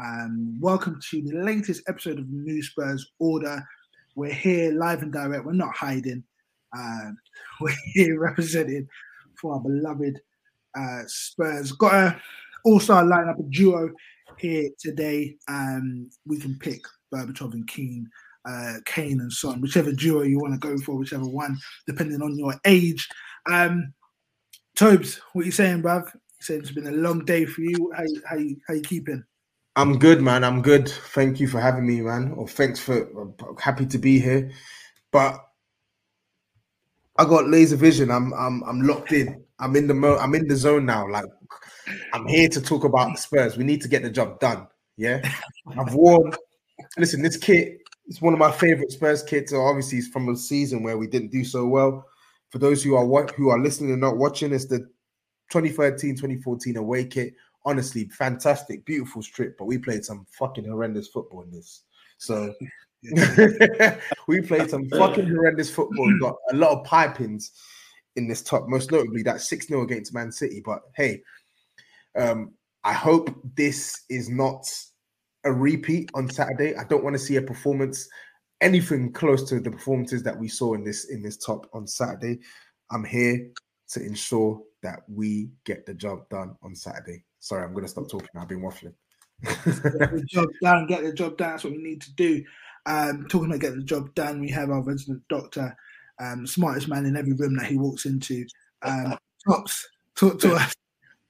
Um, welcome to the latest episode of New Spurs Order. We're here live and direct. We're not hiding. Um, we're here represented for our beloved uh, Spurs. Got a all-star lineup, a duo here today. Um, we can pick Berbatov and Keane, uh, Kane and Son, whichever duo you want to go for, whichever one, depending on your age. Um, Tobes, what you saying, bruv? You saying it's been a long day for you. How how how you keeping? I'm good, man. I'm good. Thank you for having me, man. Or thanks for. I'm happy to be here, but I got laser vision. I'm I'm I'm locked in. I'm in the mo. I'm in the zone now. Like I'm here to talk about the Spurs. We need to get the job done. Yeah, I've worn. Listen, this kit is one of my favorite Spurs kits. Obviously, it's from a season where we didn't do so well. For those who are who are listening and not watching, it's the 2013-2014 away kit. Honestly, fantastic, beautiful strip. But we played some fucking horrendous football in this. So we played some fucking horrendous football. Got a lot of pipings in this top, most notably that 6-0 against Man City. But hey, um, I hope this is not a repeat on Saturday. I don't want to see a performance anything close to the performances that we saw in this in this top on Saturday. I'm here to ensure that we get the job done on Saturday. Sorry, I'm going to stop talking. I've been waffling. get the job done. Get the job done. That's what we need to do. Um, talking about getting the job done, we have our resident doctor, um, smartest man in every room that he walks into. Um, Tops, talk to us.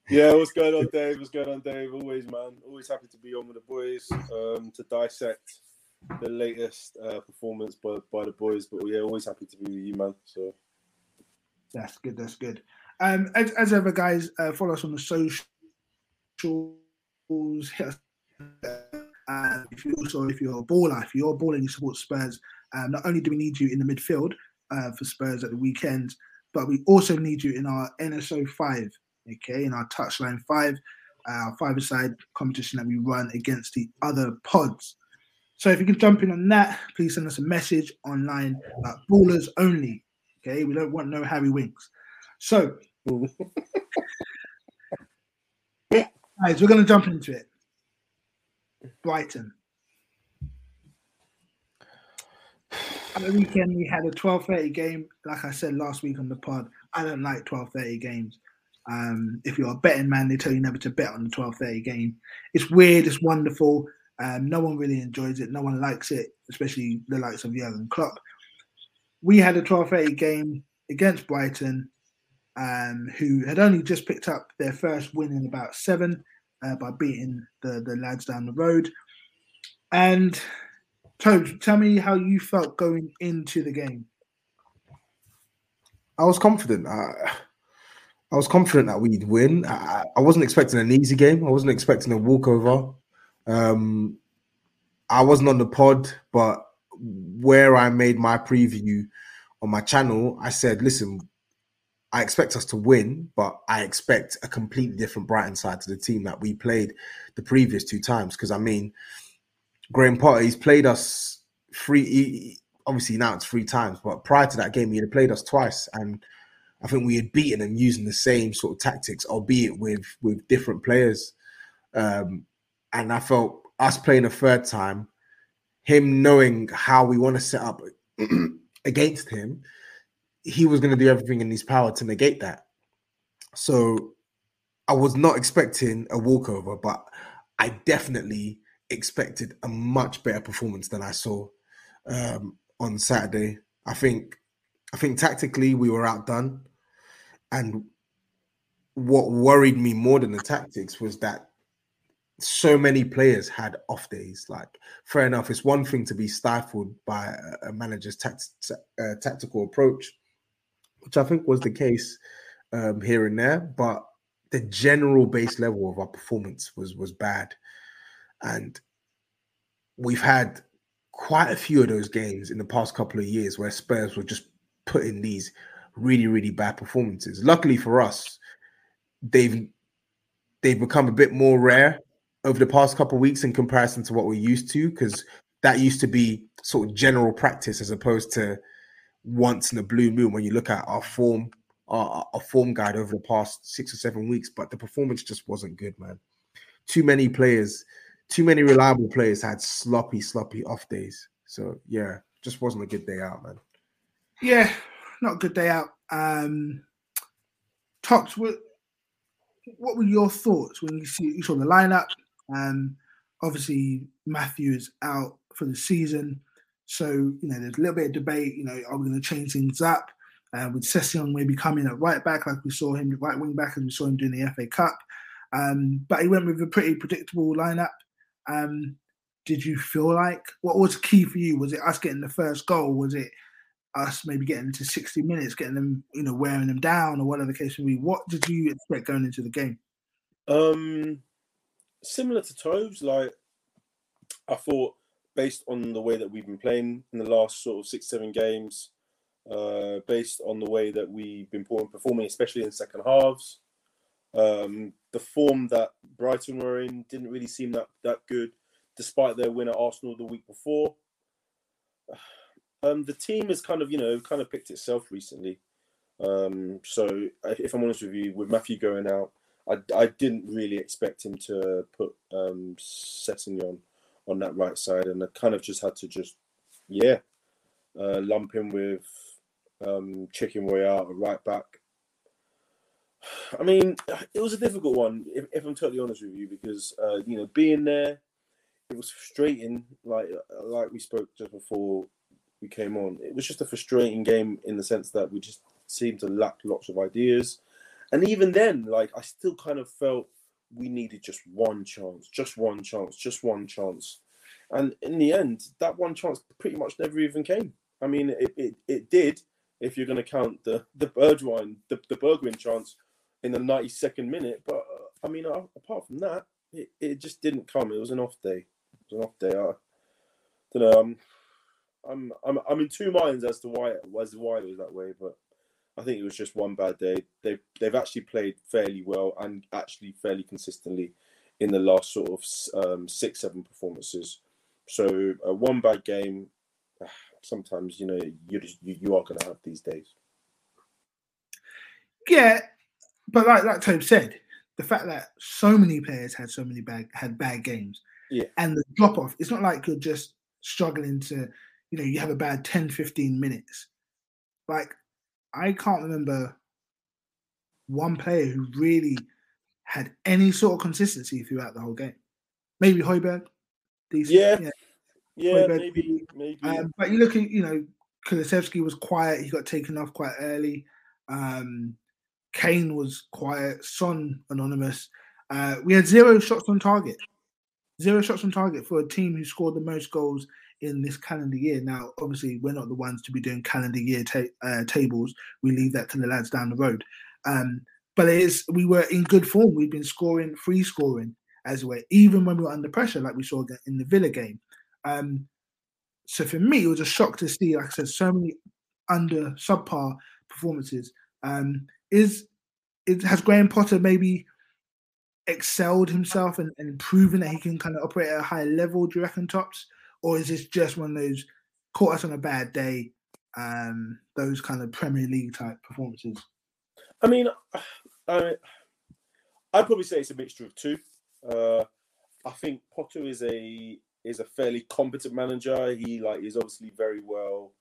Yeah, what's going on, Dave? What's going on, Dave? Always, man. Always happy to be on with the boys um, to dissect the latest uh, performance by, by the boys. But yeah, always happy to be with you, man. So that's good. That's good. Um, as, as ever, guys, uh, follow us on the Uh, if you also, if you're a baller, if you're a baller and you support Spurs, um, not only do we need you in the midfield uh, for Spurs at the weekend, but we also need you in our NSO five, okay, in our touchline five, uh, our five-a-side competition that we run against the other pods. So if you can jump in on that, please send us a message online. Uh, ballers only. Okay, we don't want no Harry Winks. So, guys, we're going to jump into it. Brighton. At the weekend, we had a 12:30 game. Like I said last week on the pod, I don't like 12:30 games. Um, if you're a betting man, they tell you never to bet on the 12:30 game. It's weird. It's wonderful. Um, no one really enjoys it. No one likes it, especially the likes of Jurgen Klopp. We had a 12:30 game against Brighton, um, who had only just picked up their first win in about seven uh, by beating the the lads down the road. And Tobes, tell me how you felt going into the game. I was confident. I, I was confident that we'd win. I, I, wasn't expecting an easy game. I wasn't expecting a walkover. Um, I wasn't on the pod, but where I made my preview on my channel, I said, listen, I expect us to win, but I expect a completely different Brighton side to the team that we played the previous two times. Because I mean, Graham Potter, he's played us three. He, obviously now it's three times, but prior to that game, he had played us twice, and I think we had beaten him using the same sort of tactics, albeit with with different players. Um, and I felt us playing a third time, him knowing how we want to set up against him, he was going to do everything in his power to negate that. So I was not expecting a walkover, but I definitely expected a much better performance than I saw um, on Saturday. I think I think tactically we were outdone, and what worried me more than the tactics was that so many players had off days. Like, fair enough, it's one thing to be stifled by a, manager's tact- uh, tactical approach, which I think was the case um, here and there, but the general base level of our performance was was bad. And we've had quite a few of those games in the past couple of years where Spurs were just putting these really, really bad performances. Luckily for us, they've they've become a bit more rare over the past couple of weeks in comparison to what we're used to, because that used to be sort of general practice as opposed to once in a blue moon when you look at our form, our, our form guide over the past six or seven weeks. But the performance just wasn't good, man. Too many players too many reliable players had sloppy, sloppy off days. So yeah, just wasn't a good day out, man. Yeah, not a good day out. Um Tox, what what were your thoughts when you see you saw the lineup? Um obviously Matthew is out for the season. So, you know, there's a little bit of debate, you know, are we going to change things up? Uh, with Sessegnon maybe coming at right back, like we saw him right wing back, and we saw him doing the FA Cup. Um, but he went with a pretty predictable lineup. Um, did you feel like what was key for you? Was it us getting the first goal? Was it us maybe getting to 60 minutes, getting them, you know, wearing them down or whatever the case may be? What did you expect going into the game? Um, similar to Tobes, like I thought based on the way that we've been playing in the last sort of six, seven games, uh, based on the way that we've been performing, especially in second halves, um, the form that Brighton were in didn't really seem that, that good, despite their win at Arsenal the week before. Um, the team has kind of, you know, kind of picked itself recently. Um, so if I'm honest with you, with Matthew going out, I, I didn't really expect him to put um, Sessegnon on that right side, and I kind of just had to just, yeah, uh, lump him with um, Chicken Royale right back I mean, it was a difficult one, if, if I'm totally honest with you, because uh, you know, being there, it was frustrating. Like like we spoke just before we came on, it was just a frustrating game in the sense that we just seemed to lack lots of ideas, and even then, like I still kind of felt we needed just one chance, just one chance, just one chance, and in the end, that one chance pretty much never even came. I mean, it it, it did. If you're going to count the the Bergwijn, the, the Bergwijn chance, in the 92nd minute. But uh, I mean, uh, apart from that, it, it just didn't come. It was an off day. It was an off day. I don't know. I'm, I'm, I'm, I'm in two minds as to why as to why it was that way. But I think it was just one bad day. They've they've actually played fairly well and actually fairly consistently in the last sort of um, six seven performances. So uh, one bad game. Sometimes you know you just, you, you are going to have these days. Yeah, but like like Tobe said, the fact that so many players had so many bad had bad games, yeah, and the drop off, it's not like you're just struggling to, you know, you have a bad 10, 15 minutes. Like, I can't remember one player who really had any sort of consistency throughout the whole game. Maybe Højbjerg. Decent. Yeah. Yeah, yeah maybe. maybe. Um, but you look at, you know, Kulusevski was quiet. He got taken off quite early. Um, Kane was quiet. Son anonymous. Uh, we had zero shots on target. Zero shots on target for a team who scored the most goals in this calendar year. Now, obviously, we're not the ones to be doing calendar year ta- uh, tables. We leave that to the lads down the road. Um, but it is we were in good form. We've been scoring, free scoring as well, even when we were under pressure, like we saw in the Villa game. Um, so for me, it was a shock to see, like I said, so many under subpar performances. Um, is it has Graham Potter maybe excelled himself and, and proven that he can kind of operate at a high level? Do you reckon, tops? Or is this just one of those caught us on a bad day, um, those kind of Premier League type performances? I mean, I, I'd probably say it's a mixture of two. Uh, I think Potter is a is a fairly competent manager. He like is obviously very well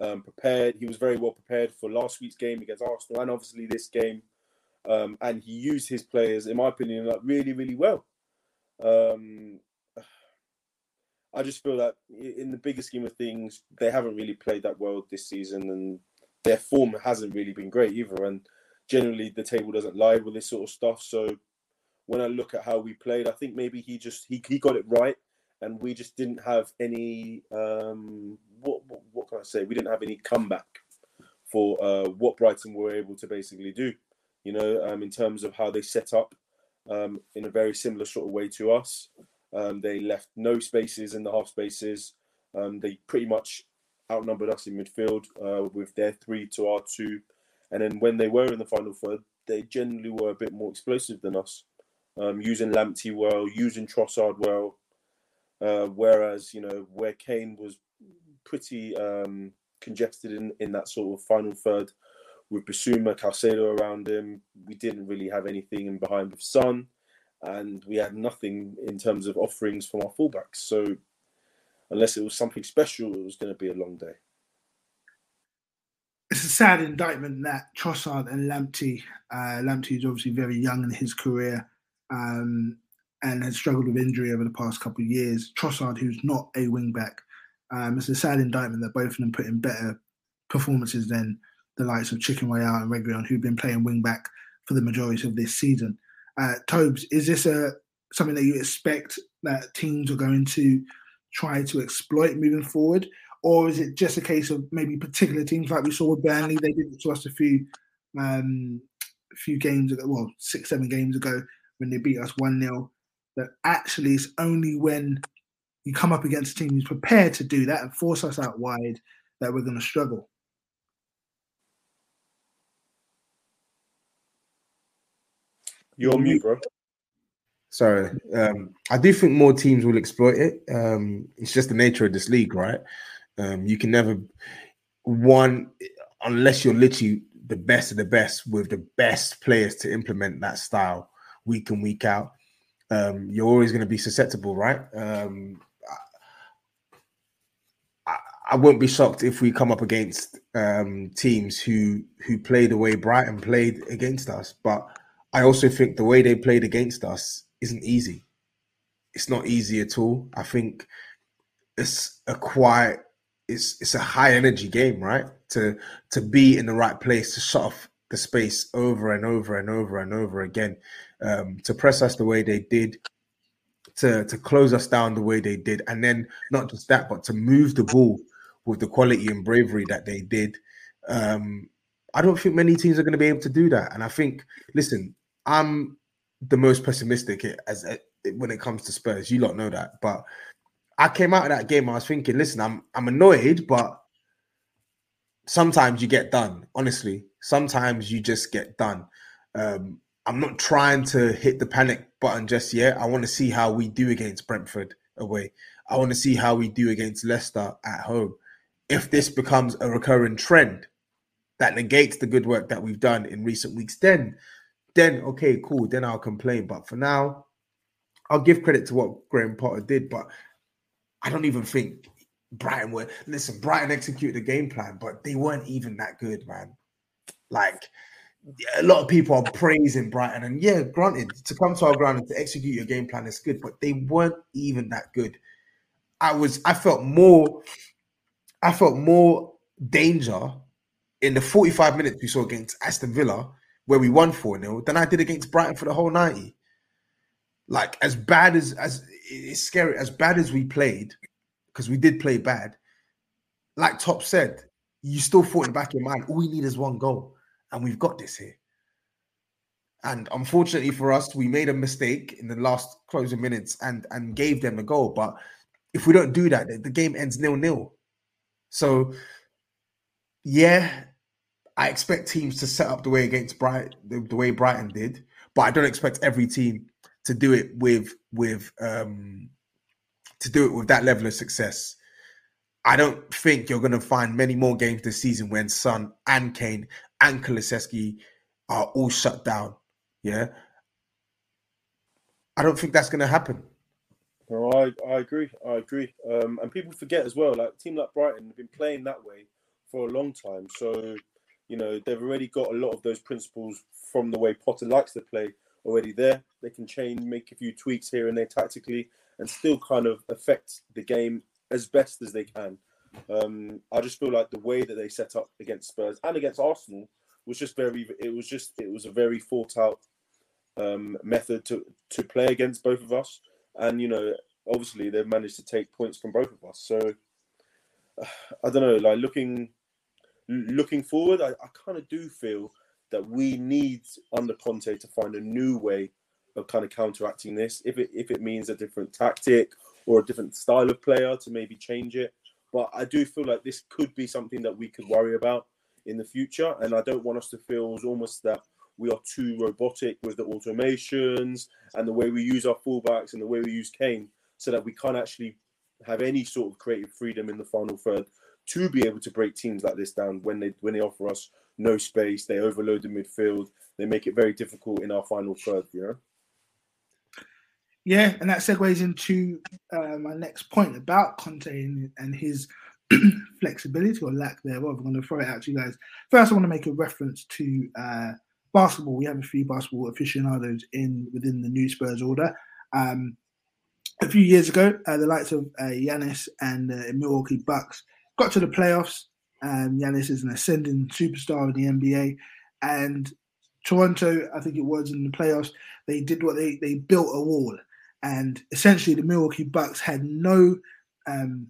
um, prepared. He was very well prepared for last week's game against Arsenal and obviously this game. Um, and he used his players, in my opinion, like really, really well. Um, I just feel that in the bigger scheme of things, they haven't really played that well this season, and their form hasn't really been great either. And generally, the table doesn't lie with this sort of stuff. So when I look at how we played, I think maybe he just he, he got it right, and we just didn't have any um, what, what, what can I say? We didn't have any comeback for uh, what Brighton were able to basically do. You know, um, in terms of how they set up um, in a very similar sort of way to us. Um, they left no spaces in the half spaces. Um, they pretty much outnumbered us in midfield uh, with their three to our two. And then when they were in the final third, they generally were a bit more explosive than us, um, using Lamptey well, using Trossard well. Uh, whereas, you know, where Kane was pretty um, congested in, in that sort of final third with Bissouma, Caicedo around him, we didn't really have anything in behind with Son and we had nothing in terms of offerings from our fullbacks. So unless it was something special, it was going to be a long day. It's a sad indictment that Trossard and Lamptey, uh, Lamptey is obviously very young in his career um, and has struggled with injury over the past couple of years. Trossard, who's not a wing back, um, it's a sad indictment that both of them put in better performances than the likes of Chicken Royale and Reguilon, who've been playing wing back for the majority of this season. Uh, Tobes, is this a something that you expect that teams are going to try to exploit moving forward, or is it just a case of maybe particular teams like we saw with Burnley? They did it to us a few um, a few games ago, well, six seven games ago when they beat us one 0 That actually it's only when you come up against a team who's prepared to do that and force us out wide that we're going to struggle. You're on mute, bro. Sorry. Um, I do think more teams will exploit it. Um, it's just the nature of this league, right? Um, you can never one unless you're literally the best of the best with the best players to implement that style week in week out. Um, you're always going to be susceptible, right? Um, I, I, won't be shocked if we come up against um, teams who who play the way Brighton played against us, but I also think the way they played against us isn't easy. It's not easy at all. I think it's a quiet, it's it's a high energy game, right? To to be in the right place to shut off the space over and over and over and over again, um, to press us the way they did, to to close us down the way they did, and then not just that, but to move the ball with the quality and bravery that they did. Um, I don't think many teams are going to be able to do that. And I think, listen, I'm the most pessimistic as uh, when it comes to Spurs. You lot know that, but I came out of that game. I was thinking, listen, I'm I'm annoyed, but sometimes you get done. Honestly, sometimes you just get done. Um, I'm not trying to hit the panic button just yet. I want to see how we do against Brentford away. I want to see how we do against Leicester at home. If this becomes a recurring trend that negates the good work that we've done in recent weeks, then then okay, cool. Then I'll complain. But for now, I'll give credit to what Graham Potter did. But I don't even think Brighton were. Listen, Brighton executed the game plan, but they weren't even that good, man. Like a lot of people are praising Brighton, and yeah, granted, to come to our ground and to execute your game plan is good, but they weren't even that good. I was, I felt more, I felt more danger in the 45 minutes we saw against Aston Villa, where we won 4 0, than I did against Brighton for the whole 90. Like, as bad as, as it's scary, as bad as we played, because we did play bad, like Top said, you still thought in the back of your mind, all we need is one goal and we've got this here. And unfortunately for us, we made a mistake in the last closing minutes and and gave them a goal. But if we don't do that, the, game ends nil nil. So, yeah, I expect teams to set up the way against Bright the, way Brighton did, but I don't expect every team to do it with with um to do it with that level of success. I don't think you're going to find many more games this season when Son and Kane and Kulusevski are all shut down. Yeah. I don't think that's going to happen. No, I, I agree. I agree. Um, and people forget as well, like team like Brighton have been playing that way for a long time. So, you know, they've already got a lot of those principles from the way Potter likes to play already there. They can change, make a few tweaks here and there tactically, and still kind of affect the game as best as they can. Um, I just feel like the way that they set up against Spurs and against Arsenal was just very. It was just it was a very thought out um, method to to play against both of us, and you know obviously they've managed to take points from both of us. So I don't know, like looking looking forward, I, I kind of do feel that we need under Conte to find a new way of kind of counteracting this. If it if it means a different tactic or a different style of player to maybe change it. But I do feel like this could be something that we could worry about in the future. And I don't want us to feel almost that we are too robotic with the automations and the way we use our fullbacks and the way we use Kane so that we can't actually have any sort of creative freedom in the final third to be able to break teams like this down when they when they offer us no space, they overload the midfield, they make it very difficult in our final third, you know? Yeah, and that segues into uh, my next point about Conte and, and his flexibility or lack thereof. I'm going to throw it out to you guys. First, I want to make a reference to uh, basketball. We have a few basketball aficionados in within the new Spurs order. Um, a few years ago, uh, the likes of uh, Giannis and uh, Milwaukee Bucks got to the playoffs. Um, Giannis is an ascending superstar in the NBA, and Toronto, I think it was in the playoffs, they did what they they built a wall and essentially the Milwaukee Bucks had no um,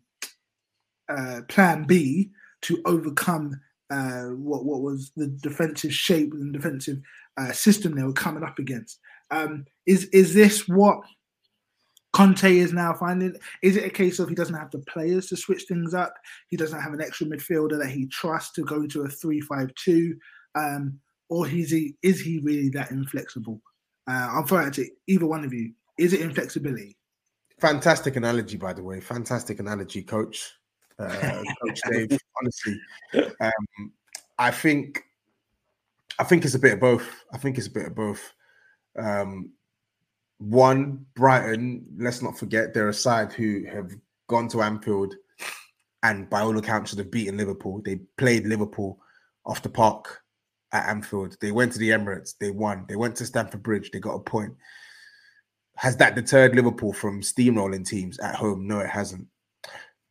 uh, plan B to overcome uh, what what was the defensive shape and defensive uh, system they were coming up against. Um, is is this what Conte is now finding? Is it a case of he doesn't have the players to switch things up? He doesn't have an extra midfielder that he trusts to go to a three-five-two, um, or is he is he really that inflexible? Uh, I'm throwing to either one of you. Is it inflexibility? Fantastic analogy, by the way. Fantastic analogy, Coach. Uh, Coach Dave. Honestly, um, I think, I think it's a bit of both. I think it's a bit of both. Um, one, Brighton. Let's not forget they're a side who have gone to Anfield, and by all accounts, should have beaten Liverpool. They played Liverpool off the park at Anfield. They went to the Emirates. They won. They went to Stamford Bridge. They got a point. Has that deterred Liverpool from steamrolling teams at home? No, it hasn't.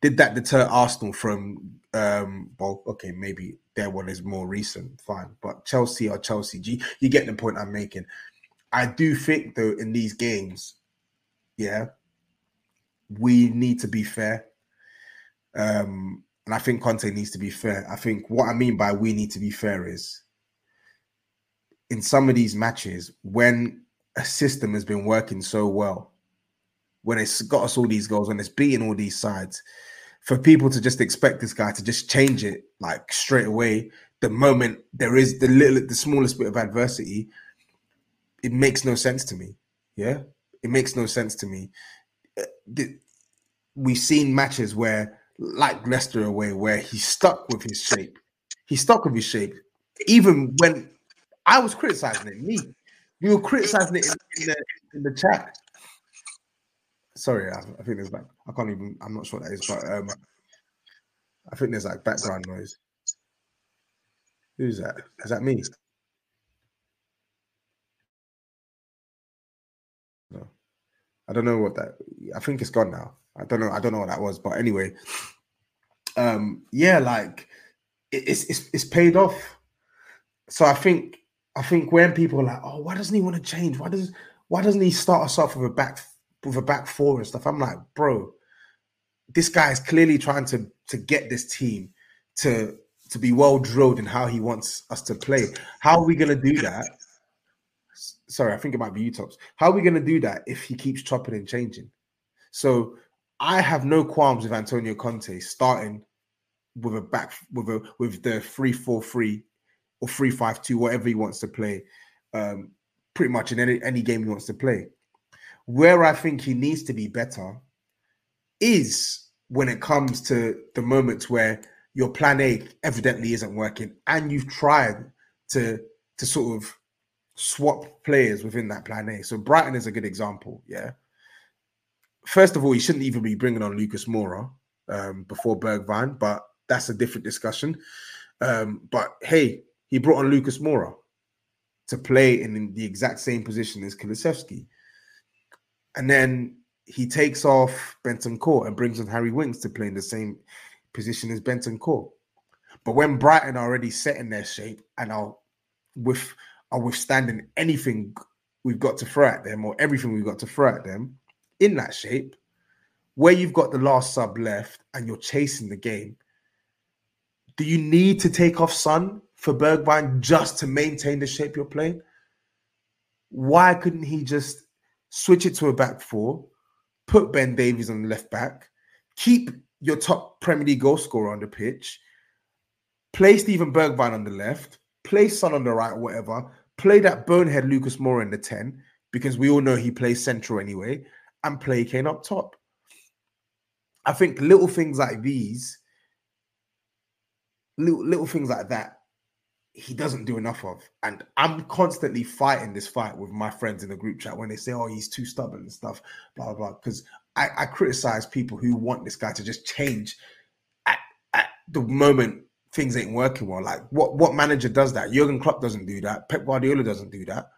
Did that deter Arsenal from? Um, well, okay, maybe their one is more recent, fine, but Chelsea or Chelsea. You, you get the point I'm making. I do think though in these games, yeah, we need to be fair. Um, and I think Conte needs to be fair. I think what I mean by we need to be fair is in some of these matches when a system has been working so well, when it's got us all these goals, when it's beating all these sides, for people to just expect this guy to just change it like straight away, the moment there is the little, the smallest bit of adversity, it makes no sense to me. Yeah, it makes no sense to me. Uh, we've seen matches where, like Leicester away, where he's stuck with his shape. He's stuck with his shape, even when I was criticizing it. Me, you were criticizing it in, in, the, in the chat. Sorry, I, I, think there's like I can't even. I'm not sure what that is, but um, I think there's like background noise. Who's that? Is that me? I don't know what that. I think it's gone now. I don't know. I don't know what that was, but anyway, um, yeah, like it, it's it's it's paid off. So I think I think when people are like, oh, why doesn't he want to change? Why does why doesn't he start us off with a back with a back four and stuff? I'm like, bro, this guy is clearly trying to to get this team to to be well drilled in how he wants us to play. How are we gonna do that? Sorry, I think it might be you, Tops. How are we gonna do that if he keeps chopping and changing? So I have no qualms with Antonio Conte starting with a back with a with the three four three or three five two, whatever he wants to play, um, pretty much in any any game he wants to play. Where I think he needs to be better is when it comes to the moments where your plan A evidently isn't working, and you've tried to to sort of swap players within that plan A. So Brighton is a good example. Yeah. First of all, you shouldn't even be bringing on Lucas Moura um, before Bergwijn, but that's a different discussion. Um, but hey, he brought on Lucas Moura to play in the exact same position as Kulusevski. And then he takes off Bentancur and brings on Harry Winks to play in the same position as Bentancur. But when Brighton are already set in their shape and are with are withstanding anything we've got to throw at them or everything we've got to throw at them in that shape, where you've got the last sub left and you're chasing the game, do you need to take off Son for Bergwijn just to maintain the shape you're playing? Why couldn't he just switch it to a back four, put Ben Davies on the left back, keep your top Premier League goal scorer on the pitch, play Steven Bergwijn on the left, play Son on the right, whatever, play that bonehead Lucas Moura in the 10, because we all know he plays central anyway, and play Kane up top. I think little things like these, little, little things like that, he doesn't do enough of. And I'm constantly fighting this fight with my friends in the group chat when they say, oh, he's too stubborn and stuff, blah, blah, blah. Because I, I criticize people who want this guy to just change at, at the moment things ain't working well. Like what what manager does that? Jurgen Klopp doesn't do that. Pep Guardiola doesn't do that.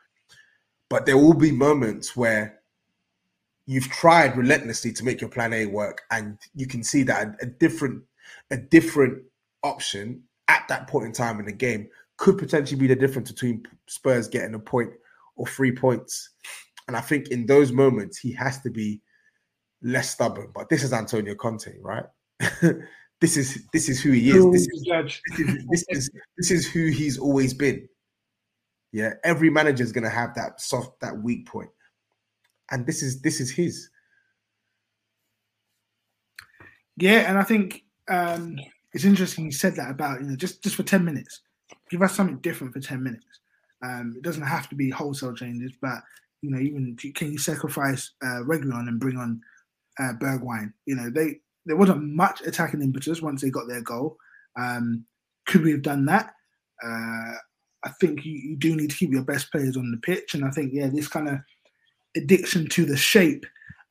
But there will be moments where you've tried relentlessly to make your plan A work, and you can see that a, different a different option at that point in time in the game could potentially be the difference between Spurs getting a point or three points. And I think in those moments he has to be less stubborn. But this is Antonio Conte, right? this is this is who he is. This is, this is, this is this is who he's always been. Yeah, every manager is going to have that soft, that weak point, and this is this is his. Yeah, and I think um, it's interesting you said that about you know just just for ten minutes, give us something different for ten minutes. Um, it doesn't have to be wholesale changes, but you know even can you sacrifice uh, Reguilon and bring on uh, Bergwijn? You know they there wasn't much attacking impetus once they got their goal. Um, could we have done that? Uh, I think you, you, do need to keep your best players on the pitch, and I think yeah, this kind of addiction to the shape,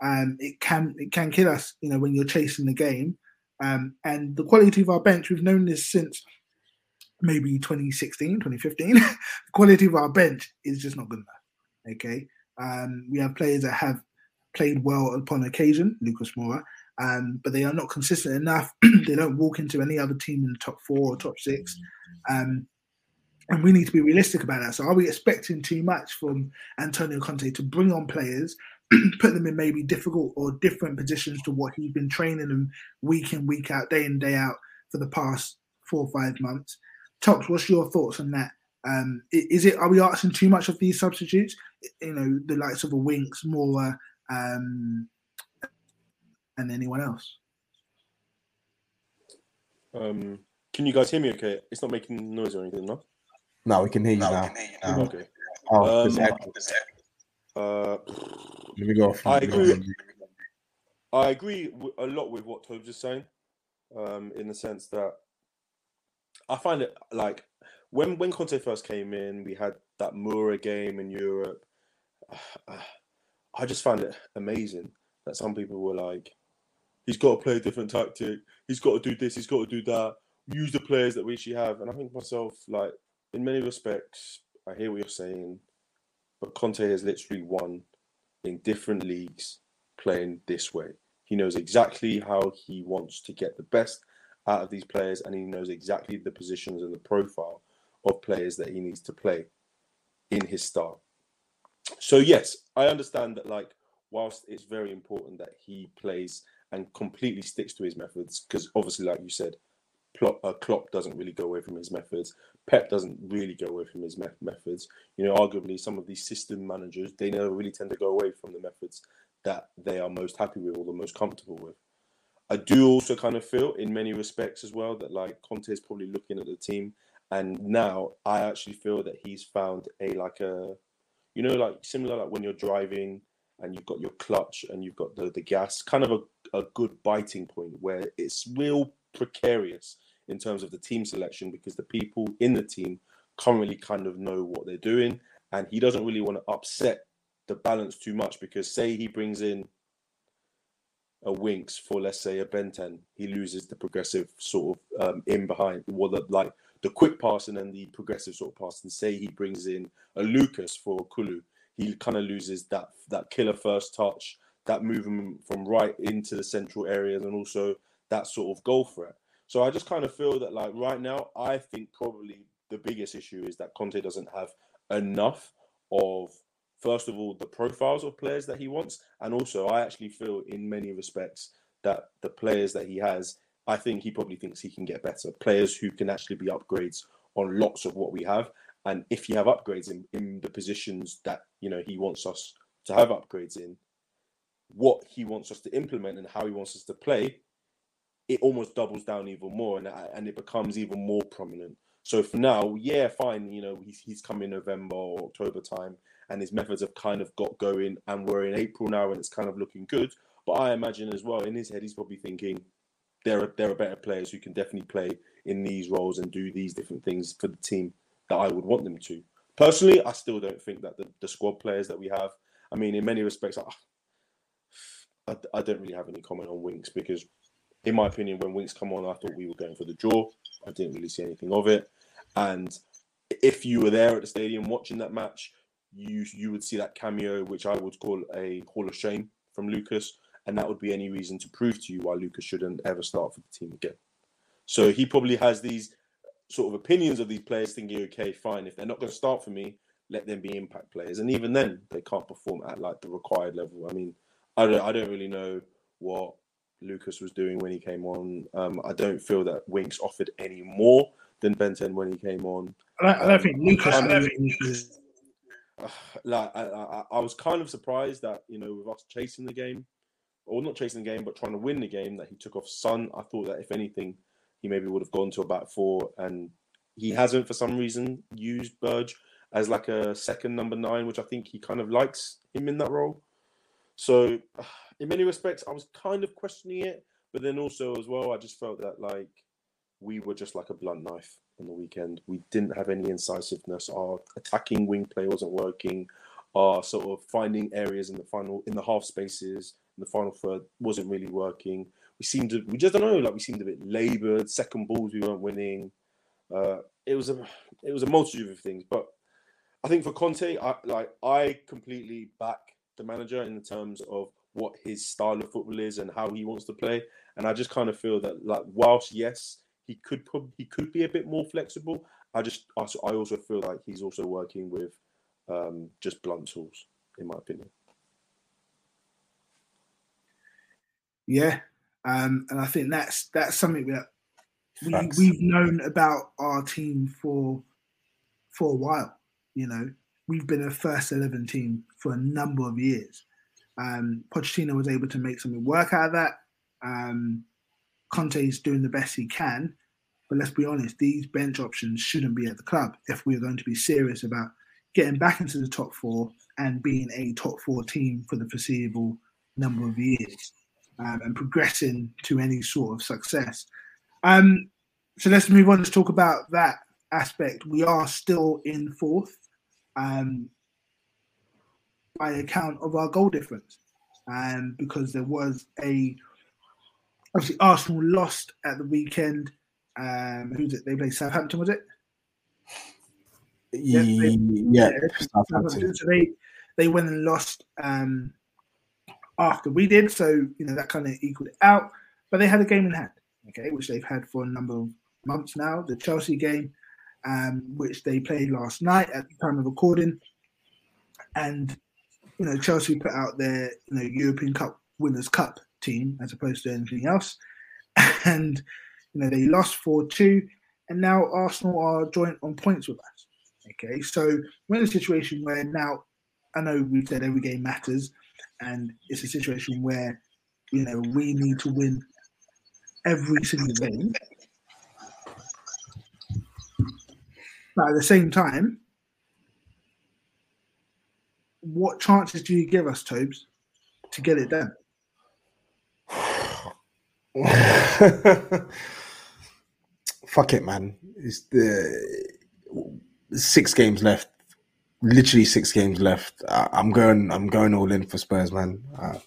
um, it can it can kill us. You know when you're chasing the game, um, and the quality of our bench, we've known this since maybe 2016, 2015. the quality of our bench is just not good enough. Okay. Um, we have players that have played well upon occasion, Lucas Moura, um, but they are not consistent enough. they don't walk into any other team in the top four or top six. Um, and we need to be realistic about that. So, are we expecting too much from Antonio Conte to bring on players put them in maybe difficult or different positions to what he's been training them week in, week out, day in, day out for the past four or five months. Tops, what's your thoughts on that? Um, is it are we asking too much of these substitutes? You know, the likes of a Winks, Moura, um, and anyone else. Um, can you guys hear me? Okay, it's not making noise or anything, no? No, we can hear you no, now. Hear you now. Okay. Oh, um, uh, Let me go. I agree. I agree a lot with what Toby just saying, um, in the sense that I find it like when when Conte first came in, we had that Mura game in Europe. I just found it amazing that some people were like, "He's got to play a different tactic. He's got to do this. He's got to do that. Use the players that we actually have." And I think myself, like in many respects, I hear what you're saying, but Conte has literally won in different leagues playing this way. He knows exactly how he wants to get the best out of these players, and he knows exactly the positions and the profile of players that he needs to play in his style. So yes, I understand that. Like, whilst it's very important that he plays and completely sticks to his methods, because obviously, like you said, Klopp, uh, Klopp doesn't really go away from his methods. Pep doesn't really go away from his me- methods. You know, arguably, some of these system managers they never really tend to go away from the methods that they are most happy with or the most comfortable with. I do also kind of feel, in many respects as well, that like Conte is probably looking at the team, and now I actually feel that he's found a like a, you know, like similar like when you're driving and you've got your clutch and you've got the the gas, kind of a, a good biting point where it's real precarious in terms of the team selection because the people in the team currently kind of know what they're doing, and he doesn't really want to upset the balance too much because say he brings in a Winks for let's say a Benten, he loses the progressive sort of um, in behind, well, the, like the quick pass and the progressive sort of pass. And say he brings in a Lucas for Kulu, he kind of loses that that killer first touch, that movement from right into the central areas, and also that sort of goal threat. So I just kind of feel that like right now, I think probably the biggest issue is that Conte doesn't have enough of first of all the profiles of players that he wants, and also I actually feel in many respects that the players that he has, I think he probably thinks he can get better players who can actually be upgrades on lots of what we have. And if you have upgrades in, in the positions that you know he wants us to have upgrades in, what he wants us to implement and how he wants us to play, it almost doubles down even more and, uh, and it becomes even more prominent. So for now, yeah, fine, you know, he's, he's come in November or October time and his methods have kind of got going and we're in April now and it's kind of looking good. But I imagine as well in his head, he's probably thinking there are, there are better players who can definitely play in these roles and do these different things for the team that I would want them to. Personally, I still don't think that the, the squad players that we have, I mean, in many respects, I, I, I don't really have any comment on Winks because in my opinion, when Winks come on, I thought we were going for the draw. I didn't really see anything of it. And if you were there at the stadium watching that match, you you would see that cameo, which I would call a hall of shame from Lucas, and that would be any reason to prove to you why Lucas shouldn't ever start for the team again. So he probably has these sort of opinions of these players, thinking, okay, fine, if they're not going to start for me, let them be impact players, and even then, they can't perform at like the required level. I mean, I don't I don't really know what Lucas was doing when he came on. Um, I don't feel that Winks offered any more than Benten when he came on. I don't, I don't think Lucas. Um, I don't think Lucas. Like I, I, I, was kind of surprised that you know with us chasing the game, or not chasing the game, but trying to win the game, that he took off Son. I thought that if anything, he maybe would have gone to about four, and he hasn't for some reason used Burge as like a second number nine, which I think he kind of likes him in that role. So in many respects, I was kind of questioning it, but then also as well, I just felt that like we were just like a blunt knife on the weekend. We didn't have any incisiveness. Our attacking wing play wasn't working. Our sort of finding areas in the final, in the half spaces, in the final third wasn't really working. We seemed to, we just don't know, like we seemed a bit laboured. Second balls, we weren't winning. Uh, it was a, it was a multitude of things. But I think for Conte, I like I completely back the manager in terms of what his style of football is and how he wants to play. And I just kind of feel that, like, whilst yes, he could put, he could be a bit more flexible. I just I also feel like he's also working with um, just blunt tools, in my opinion. Yeah, um, and I think that's that's something that we, we've known about our team for for a while. You know, we've been a first eleven team for a number of years, um, Pochettino was able to make something work out of that. Um, Conte is doing the best he can, but let's be honest, these bench options shouldn't be at the club if we're going to be serious about getting back into the top four and being a top four team for the foreseeable number of years um, and progressing to any sort of success. Um, so let's move on to talk about that aspect. We are still in fourth. Um, by account of our goal difference. And because there was a obviously Arsenal lost at the weekend. Um, who's it? They played Southampton, was it? Yeah, they, yeah. Southampton. So they they went and lost um, after we did, so you know that kind of equaled it out. But they had a game in hand, okay, which they've had for a number of months now. The Chelsea game, um, which they played last night at the time of recording, and you know Chelsea put out their you know European Cup Winners' Cup team as opposed to anything else, and you know they lost four two, and now Arsenal are joint on points with us. Okay, so we're in a situation where now I know we've said every game matters, and it's a situation where you know we need to win every single game. But at the same time, what chances do you give us, Tobes, to get it done? Fuck it, man. It's the six games left. Literally six games left. I, am going. I'm going all in for Spurs, man. Uh,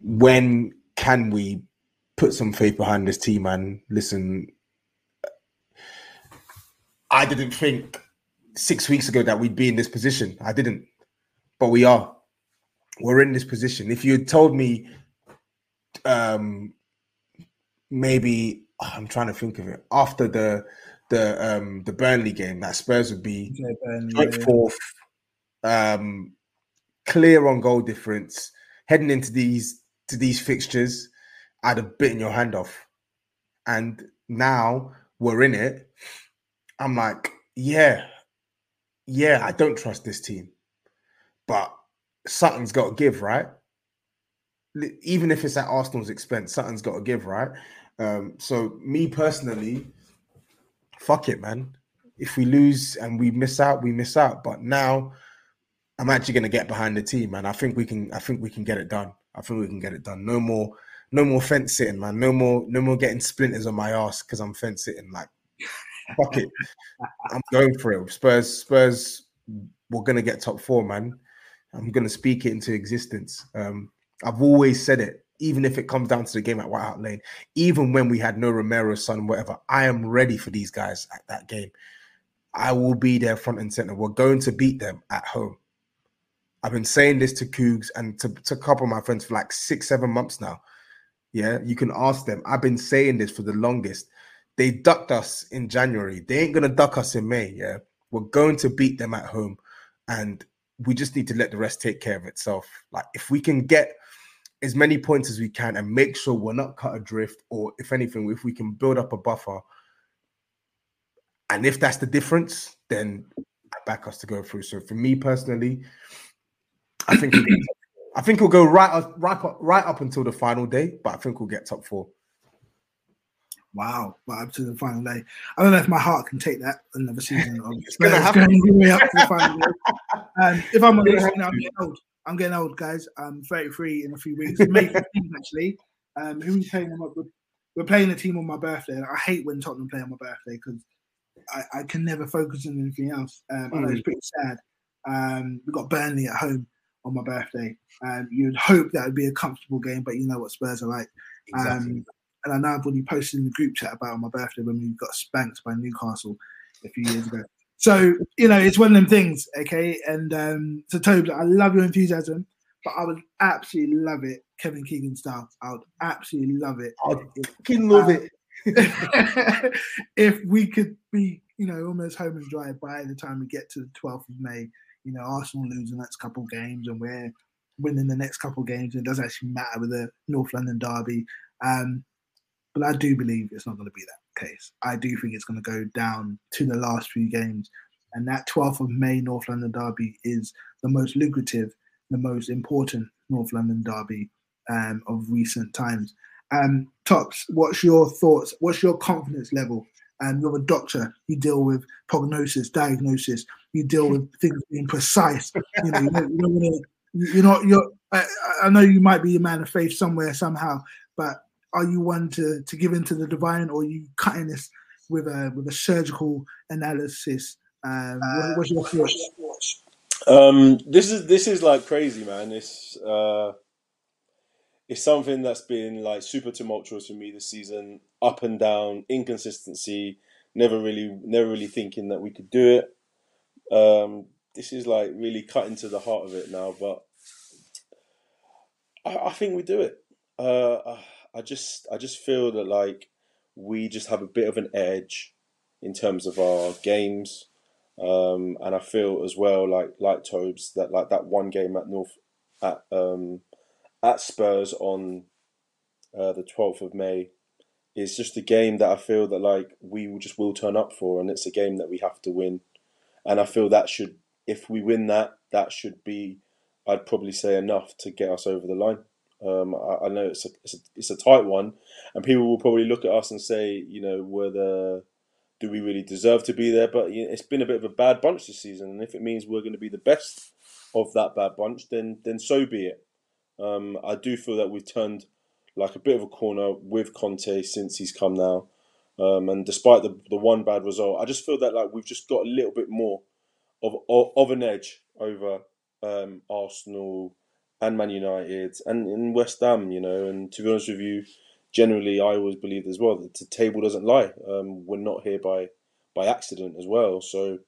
when can we put some faith behind this team, man? Listen, I didn't think six weeks ago that we'd be in this position. I didn't, but we are. We're in this position. If you had told me, um, maybe oh, I'm trying to think of it after the the um the Burnley game that Spurs would be yeah, fourth, um, clear on goal difference, heading into these to these fixtures, I'd have bitten your hand off. And now we're in it. I'm like, yeah, yeah, I don't trust this team, but something's got to give, right? Even if it's at Arsenal's expense, something's got to give, right? Um, so, me personally, fuck it, man. If we lose and we miss out, we miss out. But now, I'm actually going to get behind the team, man. I think we can. I think we can get it done. I think we can get it done. No more, no more fence sitting, man. No more, no more getting splinters on my ass because I'm fence sitting. Like fuck it. I'm going for it. Spurs, Spurs, we're gonna get top four, man. I'm gonna speak it into existence. Um, I've always said it, even if it comes down to the game at White Hart Lane, even when we had no Romero, Son, whatever. I am ready for these guys at that game. I will be there front and center. We're going to beat them at home. I've been saying this to Cougs and to, to a couple of my friends for like six, seven months now. Yeah, you can ask them. I've been saying this for the longest. They ducked us in January. They ain't gonna duck us in May. Yeah, we're going to beat them at home, and we just need to let the rest take care of itself. Like if we can get as many points as we can and make sure we're not cut adrift, or if anything, if we can build up a buffer, and if that's the difference, then I back us to go through. So for me personally, I think I think we'll go right up, right up, right up until the final day, but I think we'll get top four. Wow, but up to the final day. I don't know if my heart can take that another season. It's going to happen. Way up to the final day. Um, if I'm honest, you know, I'm getting old. I'm getting old, guys. I'm 33 in a few weeks. May 15, actually. Um, who we playing up with? We're playing a team on my birthday. I hate when Tottenham play on my birthday because I, I, can never focus on anything else. Um, mm. I know it's mm. pretty sad. Um, we've got Burnley at home on my birthday. Um, you'd hope that would be a comfortable game, but you know what Spurs are like. Exactly. Um, and I know I've already posted in the group chat about my birthday when we got spanked by Newcastle a few years ago. So you know, it's one of them things, okay. And um, so, Toby, I love your enthusiasm, but I would absolutely love it, Kevin Keegan style. I would absolutely love it. I fucking love uh, it. if we could be, you know, almost home and dry by the time we get to the 12th of May, you know, Arsenal lose the next couple games and we're winning the next couple games, and it doesn't actually matter with the North London derby. Um, but I do believe it's not going to be that case. I do think it's going to go down to the last few games. And that 12th of May North London derby is the most lucrative, the most important North London derby um, of recent times. Um, Tops, what's your thoughts? What's your confidence level? Um, you're a doctor. You deal with prognosis, diagnosis. You deal with things being precise. You know, you don't, you don't want to. You're not. You're. I, I know you might be a man of faith somewhere somehow, but are you one to to give into the divine, or are you cutting this with a with a surgical analysis? Um, what, what's your thoughts? Um, this is this is like crazy, man. It's uh, it's something that's been like super tumultuous for me this season, up and down, inconsistency. Never really, never really thinking that we could do it. Um, this is like really cutting to the heart of it now, but I, I think we do it. Uh, I just I just feel that like we just have a bit of an edge in terms of our games. Um, and I feel as well like like Tobes that like that one game at North at um, at Spurs on uh, the twelfth of May is just a game that I feel that like we just will turn up for, and it's a game that we have to win. And I feel that should if we win that, that should be I'd probably say enough to get us over the line. Um, I, I, know it's a, it's a, it's a tight one, and people will probably look at us and say, you know, whether do we really deserve to be there? But you know, it's been a bit of a bad bunch this season, and if it means we're going to be the best of that bad bunch, then then so be it. Um, I do feel that we've turned like a bit of a corner with Conte since he's come now, um, and despite the the one bad result, I just feel that like we've just got a little bit more of of, of an edge over um, Arsenal and Man United and in West Ham, you know. And to be honest with you, generally, I always believed as well that the table doesn't lie. Um, we're not here by by accident as well. So,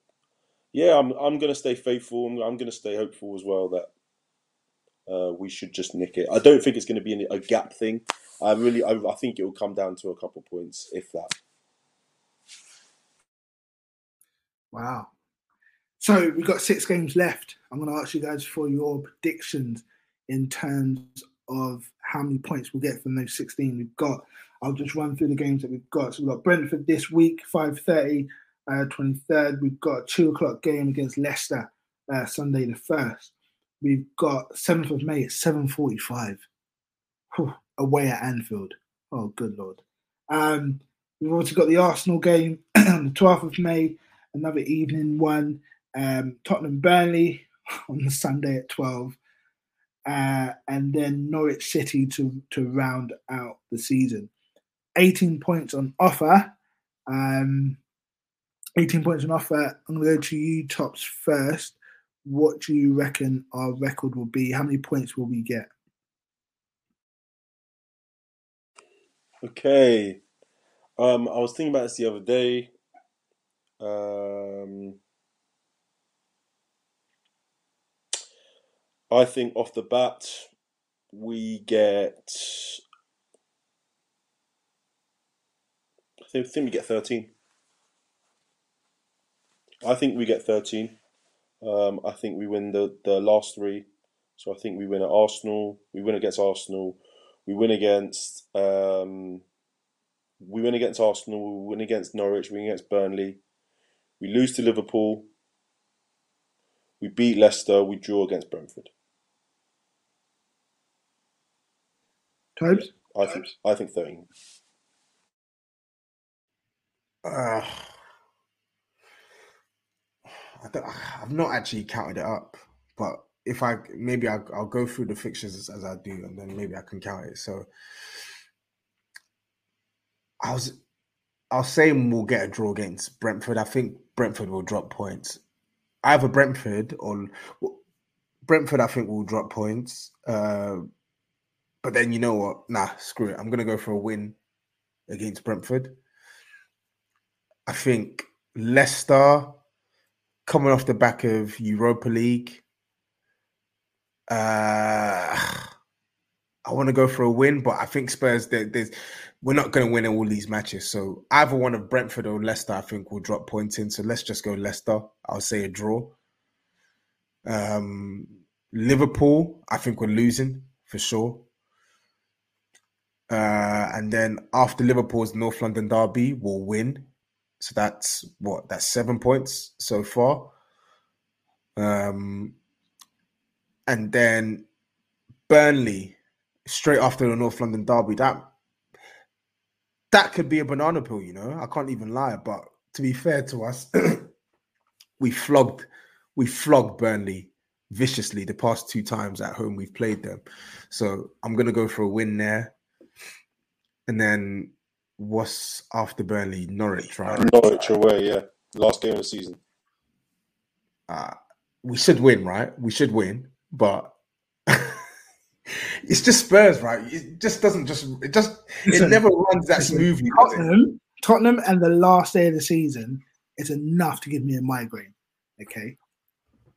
yeah, I'm I'm going to stay faithful. I'm, I'm going to stay hopeful as well that uh, we should just nick it. I don't think it's going to be a gap thing. I really, I, I think it will come down to a couple points, if that. Wow. So we've got six games left. I'm going to ask you guys for your predictions in terms of how many points we'll get from those 16 we've got. I'll just run through the games that we've got. So we've got Brentford this week, 5.30, uh, 23rd. We've got a 2 o'clock game against Leicester, uh, Sunday the 1st. We've got 7th of May at 7.45, Whew, away at Anfield. Oh, good Lord. Um, we've also got the Arsenal game on the 12th of May, another evening one. Um, Tottenham Burnley on the Sunday at 12 uh, and then Norwich City to to round out the season. 18 points on offer. Um, 18 points on offer. I'm going to go to you, Tops, first. What do you reckon our record will be? How many points will we get? Okay. Um, I was thinking about this the other day. Um, I think off the bat, we get. I think, we get 13. I think we get 13. Um, I think we win the, the last three. So I think we win at Arsenal. We win against Arsenal. We win against. Um, we win against Arsenal. We win against Norwich. We win against Burnley. We lose to Liverpool. We beat Leicester. We draw against Brentford. Times? I think I think thirteen. Uh, I have not actually counted it up, but if I maybe I'll, I'll go through the fixtures as, as, I do, and then maybe I can count it. So I was, I'll say we'll get a draw against Brentford. I think Brentford will drop points. Either Brentford or Brentford, I think will drop points. Uh, but then you know what? Nah, screw it. I'm gonna go for a win against Brentford. I think Leicester coming off the back of Europa League. Uh, I want to go for a win, but I think Spurs. we're not going to win all these matches. So either one of Brentford or Leicester, I think, will drop points in. So let's just go Leicester. I'll say a draw. Um, Liverpool, I think we're losing for sure. Uh, and then after Liverpool's North London derby, will win. So that's what that's seven points so far. Um, and then Burnley straight after the North London derby. That that could be a banana peel, you know. I can't even lie. But to be fair to us, we flogged we flogged Burnley viciously the past two times at home we've played them. So I'm gonna go for a win there. And then what's after Burnley? Norwich, right? Norwich away, yeah. Last game of the season. Uh, we should win, right? We should win, but it's just Spurs, right? It just doesn't just it just listen, it never runs that listen, smoothly. Tottenham, Tottenham, and the last day of the season is enough to give me a migraine. Okay,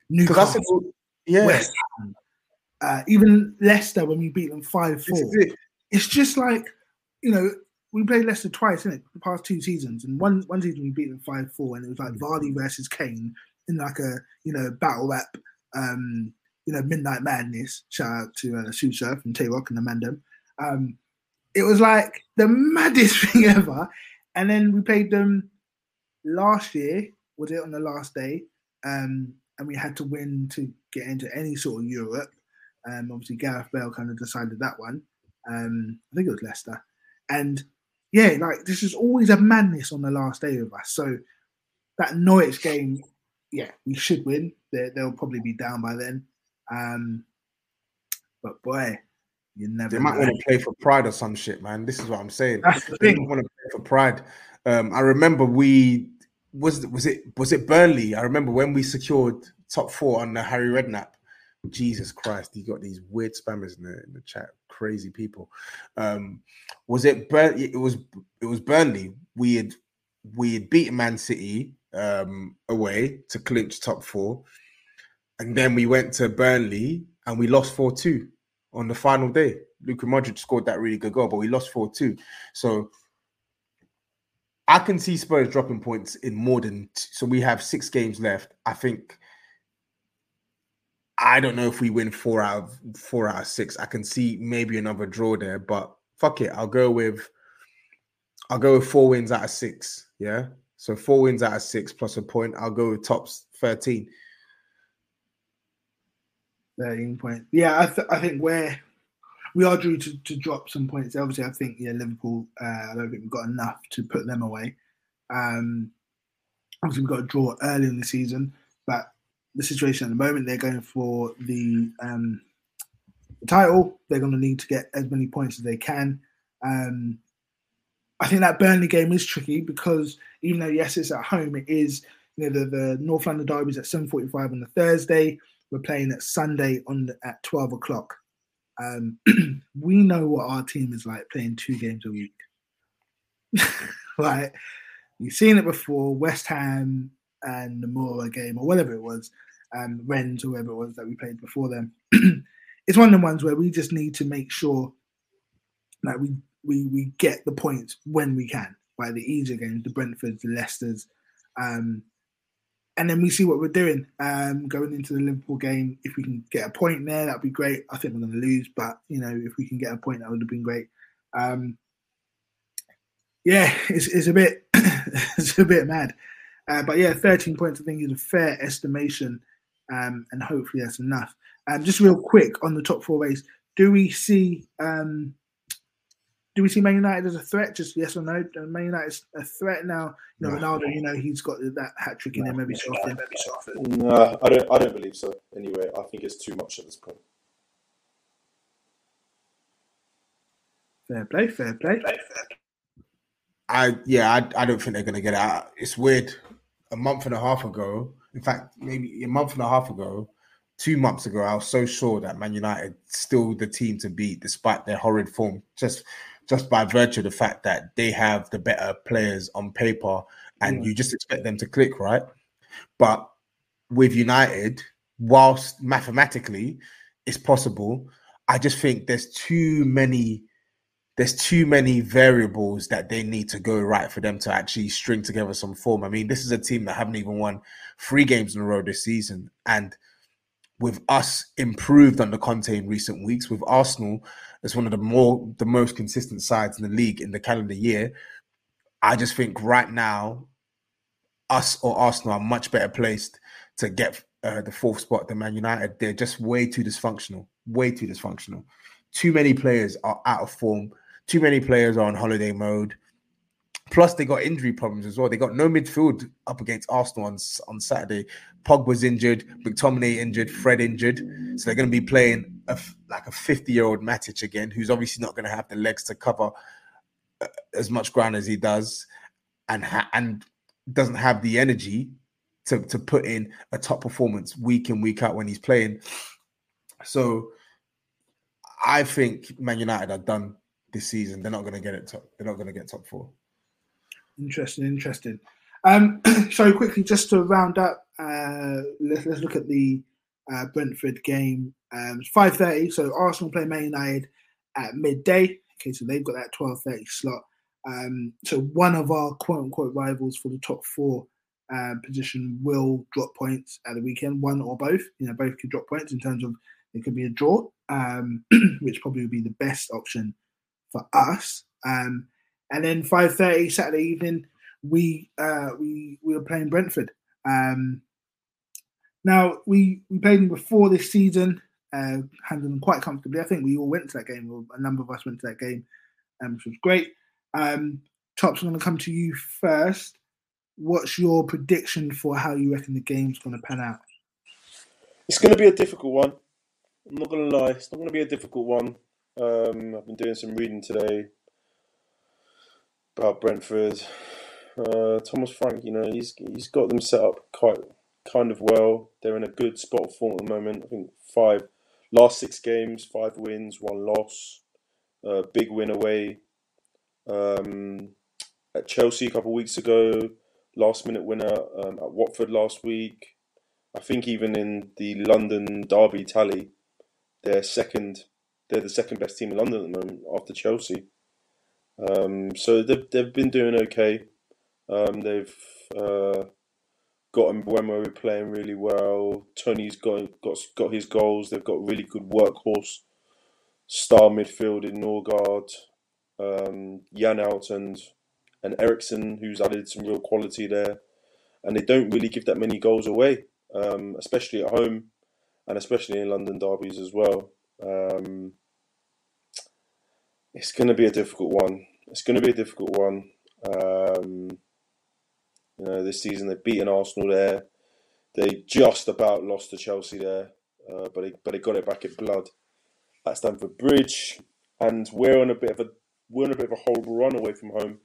Newcastle, yeah. West Ham, Uh, even Leicester when we beat them five four, it. it's just like you know we played Leicester twice in it the past two seasons, and one one season we beat them five four, and it was like Vardy versus Kane in like a you know battle rap, um, you know Midnight Madness. Shout out to uh, from Tay Roc and Amanda. Um, it was like the maddest thing ever, and then we played them last year. Was it on the last day? Um, and we had to win to get into any sort of Europe. Um, obviously, Gareth Bale kind of decided that one. Um, I think it was Leicester, and yeah, like this is always a madness on the last day of us. So that Norwich game, yeah, we should win. they will probably be down by then. Um, but boy, you never. They might know. want to play for pride or some shit, man. This is what I'm saying. That's the they thing. want to play for pride. Um, I remember we was was it was it Burnley? I remember when we secured top four on the Harry Redknapp. Jesus Christ, you got these weird spammers in the in the chat crazy people. Um, was it Burn? It was it was Burnley. We had we had beaten Man City um, away to clinch top four, and then we went to Burnley and we lost four two on the final day. Luka Modric scored that really good goal, but we lost four two. So. I can see Spurs dropping points in more than t- so. We have six games left. I think I don't know if we win four out of four out of six. I can see maybe another draw there, but fuck it. I'll go with I'll go with four wins out of six. Yeah. So four wins out of six plus a point. I'll go with tops 13. 13 points. Yeah, I, th- I think we're we are due to, to drop some points. Obviously, I think yeah, Liverpool. Uh, I don't think we've got enough to put them away. Um, obviously, we've got a draw early in the season, but the situation at the moment. They're going for the, um, the title. They're going to need to get as many points as they can. Um, I think that Burnley game is tricky because even though yes, it's at home, it is you know the, the North London derby is at seven forty five on the Thursday. We're playing at Sunday on the, at twelve o'clock. Um, we know what our team is like playing two games a week. like you've seen it before. West Ham and the Mura game or whatever it was, um, Rennes or whatever it was that we played before them. it's one of the ones where we just need to make sure that we we we get the points when we can. By the easier games, the Brentfords, the Leicesters, um, and then we see what we're doing um, going into the Liverpool game. If we can get a point there, that'd be great. I think we're going to lose, but you know, if we can get a point, that would have been great. Um, yeah, it's, it's a bit it's a bit mad. Uh, but yeah, 13 points I think is a fair estimation, um, and hopefully that's enough. Um, just real quick on the top four race, do we see um, do we see Man United as a threat? Just yes or no? Man United is a threat now. You know, Ronaldo. You know, he's got that hat trick in him every so often. No, I don't. I don't believe so. Anyway, I think it's too much at this point. Fair play. Fair play. fair I yeah, I, I don't think they're gonna get out. It's weird a month and a half ago, in fact, maybe a month and a half ago, two months ago, I was so sure that Man United still the team to beat despite their horrid form, just just by virtue of the fact that they have the better players on paper, and yeah. you just expect them to click right. But with United, whilst mathematically it's possible, I just think there's too many there's too many variables that they need to go right for them to actually string together some form. I mean, this is a team that haven't even won three games in a row this season. And with us improved under Conte in recent weeks, with Arsenal as one of the more the most consistent sides in the league in the calendar year, I just think right now, us or Arsenal are much better placed to get uh, the fourth spot than Man United. They're just way too dysfunctional, way too dysfunctional. Too many players are out of form too many players are on holiday mode. Plus, they got injury problems as well. They got no midfield up against Arsenal on, on Saturday. Pog was injured, McTominay injured, Fred injured. So they're going to be playing a, like a 50 year old Matic again, who's obviously not going to have the legs to cover uh, as much ground as he does, and ha- and doesn't have the energy to to put in a top performance week in week out when he's playing. So I think Man United are done this season. They're not going to get it top. They're not going to get top four. Interesting, interesting. Um, so quickly, just to round up, uh, let's, let's look at the uh, Brentford game. Um, five thirty. So Arsenal play Man United at midday. Okay, so they've got that twelve thirty slot. Um, so one of our quote unquote rivals for the top four uh, position will drop points at the weekend. One or both. You know, both could drop points in terms of it could be a draw, um, which probably would be the best option for us. Um, and then five thirty Saturday evening, we uh, we we were playing Brentford. Um, now we we played them before this season, uh, handled them quite comfortably. I think we all went to that game, or a number of us went to that game, um, which was great. Um, Tops, I'm going to come to you first. What's your prediction for how you reckon the game's going to pan out? It's going to be a difficult one. I'm not going to lie. It's not going to be a difficult one. Um, I've been doing some reading today about Brentford. Uh, Thomas Frank, you know, he's he's got them set up quite kind of well. They're in a good spot of form at the moment. I think five last six games, five wins, one loss. Uh, big win away um, at Chelsea a couple of weeks ago. Last minute winner um, at Watford last week. I think even in the London derby tally, they're second. They're the second best team in London at the moment after Chelsea. Um, so they've they've been doing okay. Um, they've uh, got Mbeumo playing really well. Toney's got got got his goals. They've got really good workhorse star midfield in Norgaard, um, Janelt and and Eriksen, who's added some real quality there. And they don't really give that many goals away, um, especially at home, and especially in London derbies as well. Um, it's going to be a difficult one. It's going to be a difficult one. Um, you know, this season they've beaten Arsenal there. They just about lost to Chelsea there, uh, but they, but they got it back at blood at Stamford Bridge, and we're on a bit of a we're on a bit of a horrible run away from home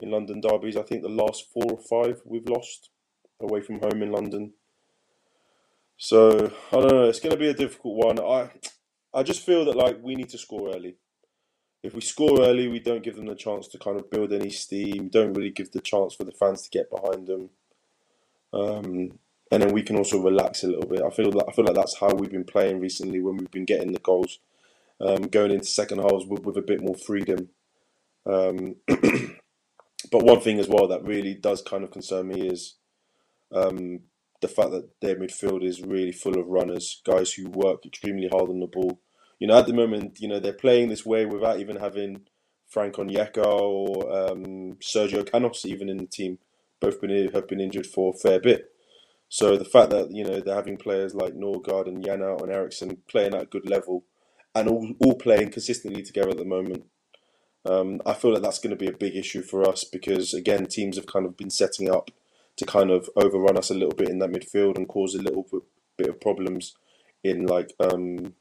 in London derbies. I think the last four or five we've lost away from home in London. So I don't know. It's going to be a difficult one. I I just feel that like we need to score early. If we score early, we don't give them the chance to kind of build any steam. Don't really give the chance for the fans to get behind them. Um, and then we can also relax a little bit. I feel that I feel like that's how we've been playing recently when we've been getting the goals, um, going into second halves with, with a bit more freedom. Um, but one thing as well that really does kind of concern me is um, the fact that their midfield is really full of runners, guys who work extremely hard on the ball. You know, at the moment, you know they're playing this way without even having Frank Onyeka or um, Sergio Canos even in the team. Both been have been injured for a fair bit. So the fact that you know they're having players like Norgaard and Janelt and Eriksen playing at a good level, and all, all playing consistently together at the moment, um, I feel that that's going to be a big issue for us because again teams have kind of been setting up to kind of overrun us a little bit in that midfield and cause a little bit of problems in like um,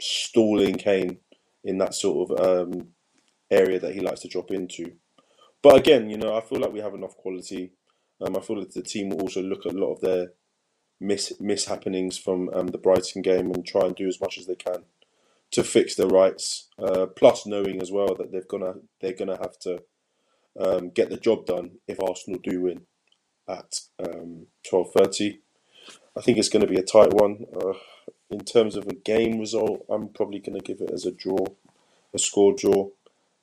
stalling Kane in that sort of um, area that he likes to drop into. But again, you know, I feel like we have enough quality. Um, I feel that the team will also look at a lot of their miss mishappenings from um, the Brighton game and try and do as much as they can to fix their rights. Uh, plus, knowing as well that they're gonna they're gonna have to um, get the job done if Arsenal do win at um, twelve thirty. I think it's going to be a tight one. Uh, in terms of a game result, I'm probably going to give it as a draw, a score draw.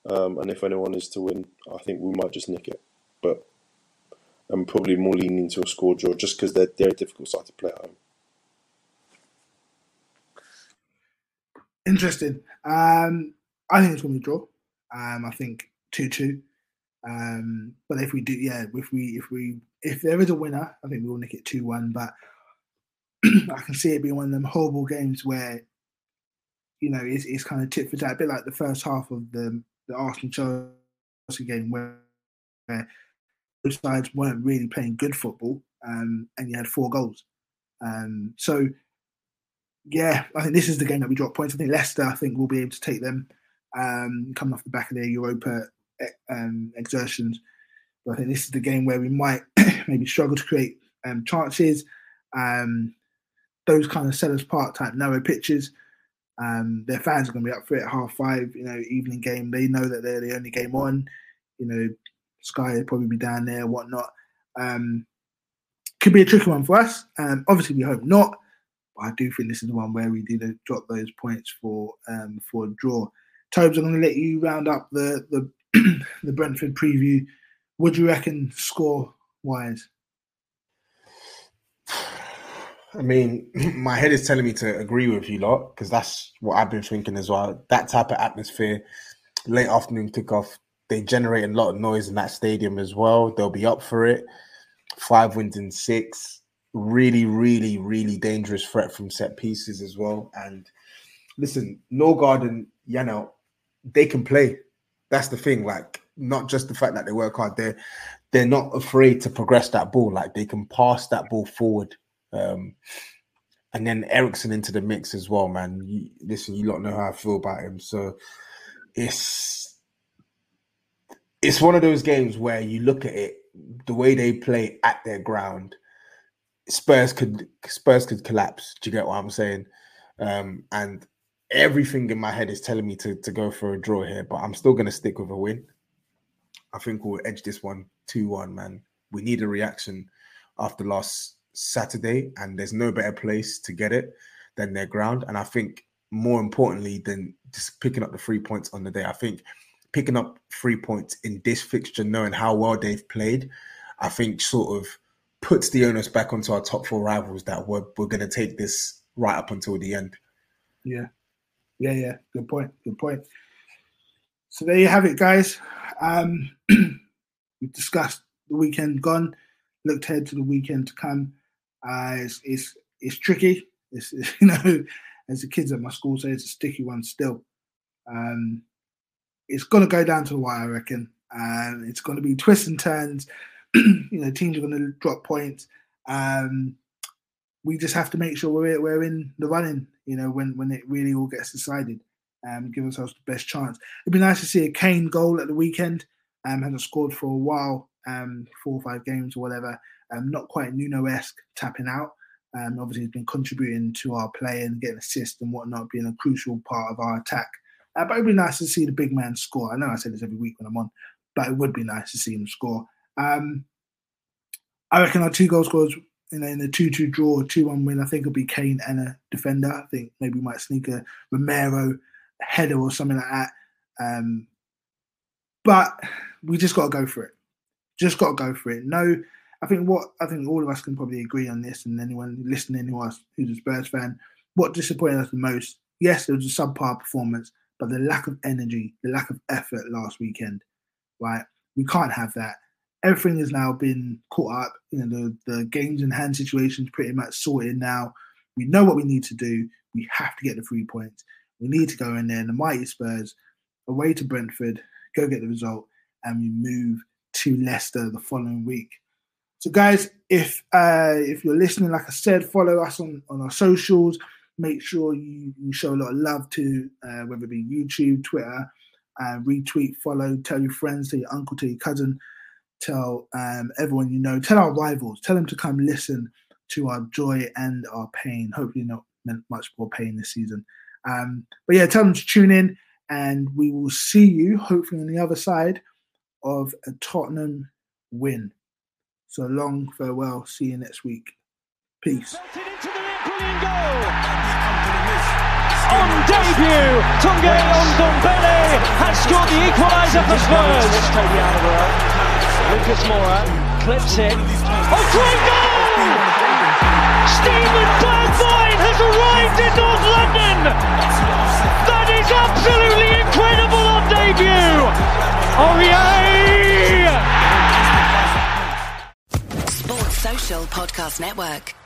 Um, and if anyone is to win, I think we might just nick it. But I'm probably more leaning to a score draw just because they're, they're a difficult side to play at home. Interesting. Um, I think it's going to be a draw. Um, I think 2 2. Um, but if we do, yeah, if we, if we, if there is a winner, I think we'll nick it 2 1. But I can see it being one of them horrible games where, you know, it's, it's kind of tit for tat, a bit like the first half of the the Arsenal Chelsea game where, where both sides weren't really playing good football, um, and you had four goals. Um, so, yeah, I think this is the game that we drop points. I think Leicester, I think, will be able to take them um, coming off the back of their Europa um, exertions. But I think this is the game where we might maybe struggle to create um, chances. Um, those kind of Selhurst Park type narrow pitches. Um, their fans are going to be up for it at half five, you know, evening game. They know that they're the only game on. You know, Sky will probably be down there, whatnot. Um, could be a tricky one for us. Um, obviously, we hope not. But I do think this is the one where we did drop those points for for a draw. Tobes, I'm going to let you round up the the, the Brentford preview. What do you reckon score wise? I mean, my head is telling me to agree with you lot because that's what I've been thinking as well. That type of atmosphere, late afternoon kickoff, they generate a lot of noise in that stadium as well. They'll be up for it. Five wins in six. Really, really, really dangerous threat from set pieces as well. And listen, Norgaard and Janelt, they can play. That's the thing. Like, not just the fact that they work hard, they're they're not afraid to progress that ball. Like they can pass that ball forward. Um, and then Eriksen into the mix as well, man. You, listen, you lot know how I feel about him. So it's it's one of those games where you look at it, the way they play at their ground, Spurs could Spurs could collapse. Do you get what I'm saying? Um, and everything in my head is telling me to to go for a draw here, but I'm still going to stick with a win. I think we'll edge this one 2 1, man. We need a reaction after last Saturday, and there's no better place to get it than their ground. And I think more importantly than just picking up the three points on the day, I think picking up three points in this fixture, knowing how well they've played, I think sort of puts the onus back onto our top four rivals that we're, we're going to take this right up until the end. Yeah. Yeah, yeah. Good point. Good point. So there you have it, guys. Um, we've discussed the weekend gone, looked ahead to the weekend to come. Uh, it's, it's it's tricky. It's, it's, you know, as the kids at my school say, it's a sticky one still. Um, it's to go down to the wire, I reckon. And it's going to be twists and turns. you know, teams are to drop points. Um, we just have to make sure we're we're in the running. You know, when when it really all gets decided, um, give ourselves the best chance. It'd be nice to see a Kane goal at the weekend. Um, hasn't scored for a while, um, four or five games or whatever. Um, not quite Nuno-esque tapping out. Um, obviously, he's been contributing to our play and getting assists and whatnot, being a crucial part of our attack. Uh, but it'd be nice to see the big man score. I know I say this every week when I'm on, but it would be nice to see him score. Um, I reckon our two goal scorers you know, in the 2 2 draw, 2 1 win, I think it'll be Kane and a defender. I think maybe we might sneak a Romero header or something like that. Um, but we just got to go for it. Just got to go for it. No, I think what I think all of us can probably agree on this, and anyone listening who us who's a Spurs fan, what disappointed us the most? Yes, there was a subpar performance, but the lack of energy, the lack of effort last weekend, right? We can't have that. Everything has now been caught up. You know, the, the games in hand situations pretty much sorted now. We know what we need to do. We have to get the three points. We need to go in there, and the mighty Spurs away to Brentford, go get the result, and we move to Leicester the following week. So, guys, if uh, if you're listening, like I said, follow us on, on our socials. Make sure you, you show a lot of love to uh, whether it be YouTube, Twitter, uh, retweet, follow, tell your friends, tell your uncle, tell your cousin, tell um, everyone you know, tell our rivals, tell them to come listen to our joy and our pain. Hopefully, not much more pain this season. Um, but yeah, tell them to tune in, and we will see you hopefully on the other side of a Tottenham win. So long, farewell. See you next week. Peace. On debut, Tanguy Ndombele has scored the equaliser for Spurs. Lucas Moura clips it. Oh, great goal! Steven Bergwijn has arrived in North London. That is absolutely incredible on debut. Aurier! Sports Social Podcast Network.